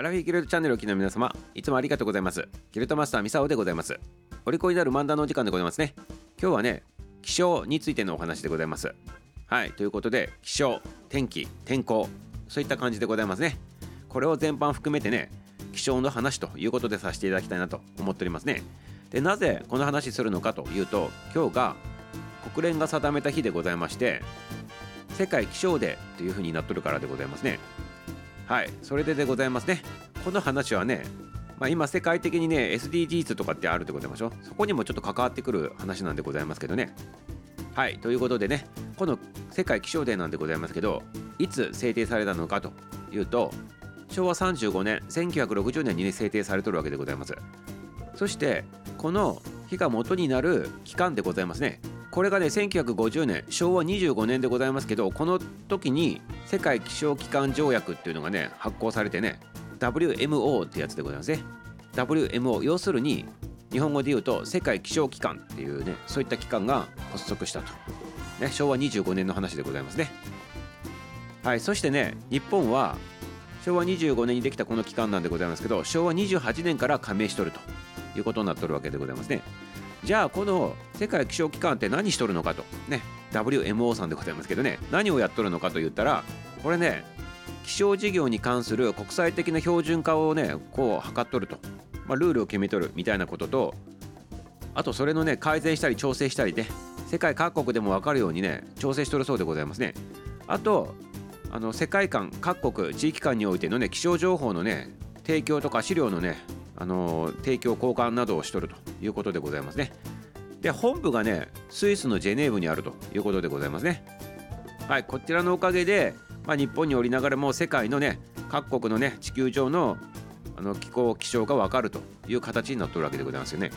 アラフィギルドチャンネルをお聞きの皆様、いつもありがとうございます。ギルドマスターミサオでございます。お利口になる漫談のお時間でございますね。今日はね、気象についてのお話でございます。はい、ということで、気象、天気、天候、そういった感じでございますね。これを全般含めてね、気象の話ということでさせていただきたいなと思っておりますね。で、なぜこの話するのかというと、今日が国連が定めた日でございまして、世界気象デーというふうになっとるからでございますね。はい。それででございますね。この話はねまあ、今世界的にね SDGs とかってあるってことでしょ？そこにもちょっと関わってくる話なんでございますけどね。はい。ということでねこの世界気象デーなんでございますけどいつ制定されたのかというと昭和35年1960年に、ね、制定されとるわけでございます。そしてこの日が元になる期間でございますね。これがね1950年昭和25年でございますけどこの時に世界気象機関条約っていうのがね発行されてね WMO ってやつでございますね。WMO 要するに日本語で言うと世界気象機関っていうねそういった機関が発足したと、ね、昭和25年の話でございますね。はいそしてね日本は昭和25年にできたこの機関なんでございますけど昭和28年から加盟しとるということになっとるわけでございますね。じゃあこの世界気象機関って何しとるのかと。ね。WMO さんでございますけどね。何をやっとるのかと言ったらこれね気象事業に関する国際的な標準化をねこう図っとると、まあ、ルールを決めとるみたいなこととあとそれのね改善したり調整したりで世界各国でも分かるようにね調整しとるそうでございますね。あとあの世界観各国地域間においてのね気象情報のね提供とか資料のねあの提供交換などをしとるということでございますね。で本部がねスイスのジェネーブにあるということでございますね。はいこちらのおかげで、まあ、日本におりながらも世界のね各国のね地球上のあの気候気象が分かるという形になってるわけでございますよね。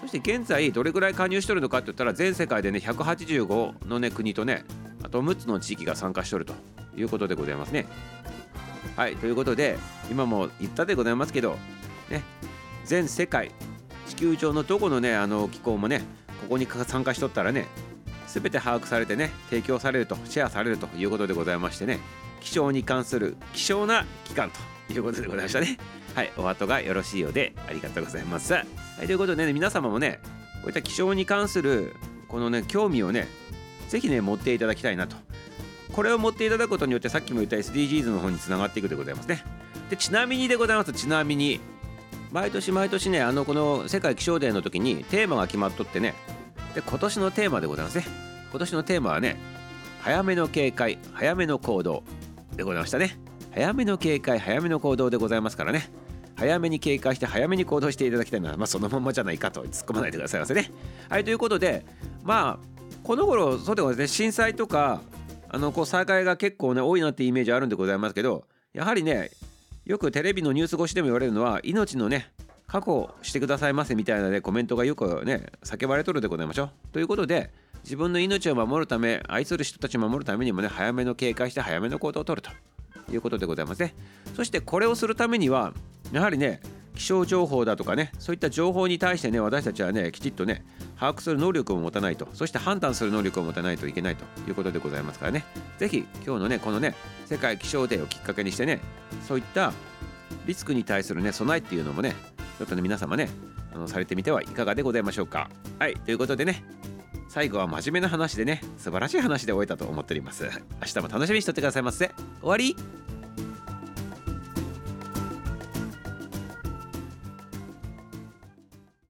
そして現在どれぐらい加入してるのかって言ったら全世界でね185のね国とねあと6つの地域が参加しておるということでございますね。はいということで今も言ったでございますけどね全世界地球上のどこのねあの機構もねここに参加しとったらね全て把握されてね提供されるとシェアされるということでございましてね気象に関する希少な機関ということでございましたね。はいお後がよろしいようでありがとうございます。はいということでね皆様もねこういった気象に関するこのね興味をね是非ね持っていただきたいなと。これを持っていただくことによってさっきも言った SDGs の方につながっていくでございますね。でちなみにでございます。ちなみに毎年毎年ねあのこの世界気象デーの時にテーマが決まっとってねで今年のテーマでございますね。今年のテーマはね早めの警戒早めの行動でございましたね。早めの警戒早めの行動でございますからね。早めに警戒して早めに行動していただきたいのは、まあ、そのままじゃないかと突っ込まないでくださいませね。はいということでまあこの頃そうでございますね。震災とかあのこう災害が結構ね多いなってイメージあるんでございますけどやはりねよくテレビのニュース越しでも言われるのは命のね確保してくださいませみたいなねコメントがよくね叫ばれとるでございましょう。ということで自分の命を守るため愛する人たちを守るためにもね早めの警戒して早めの行動をとるということでございますね。そしてこれをするためにはやはりね気象情報だとかねそういった情報に対してね私たちはねきちっとね把握する能力を持たないとそして判断する能力を持たないといけないということでございますからね是非今日のねこのね世界気象デーをきっかけにしてねそういったリスクに対するね備えっていうのもねちょっとね皆様ねあのされてみてはいかがでございましょうか。はいということでね最後は真面目な話でね素晴らしい話で終えたと思っております。明日も楽しみにしとってくださいませ。終わり。